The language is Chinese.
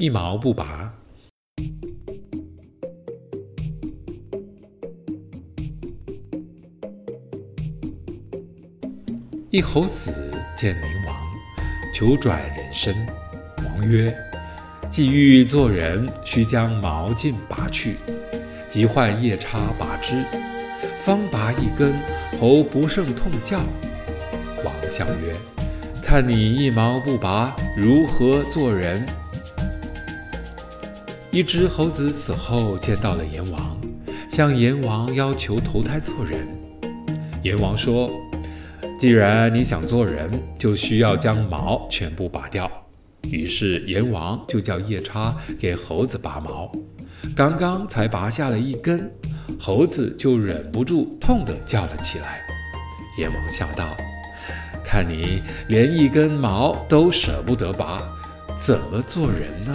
一毛不拔。一猴子见灵王，求转人身。王曰：“既欲做人，须将毛尽拔去，即换夜叉拔之。方拔一根，猴不胜痛叫。”王笑曰：“看你一毛不拔，如何做人？”一只猴子死后见到了阎王，向阎王要求投胎做人。阎王说。既然你想做人，就需要将毛全部拔掉。于是阎王就叫夜叉给猴子拔毛，刚刚才拔下了一根，猴子就忍不住痛地叫了起来。阎王笑道：“看你连一根毛都舍不得拔，怎么做人呢？”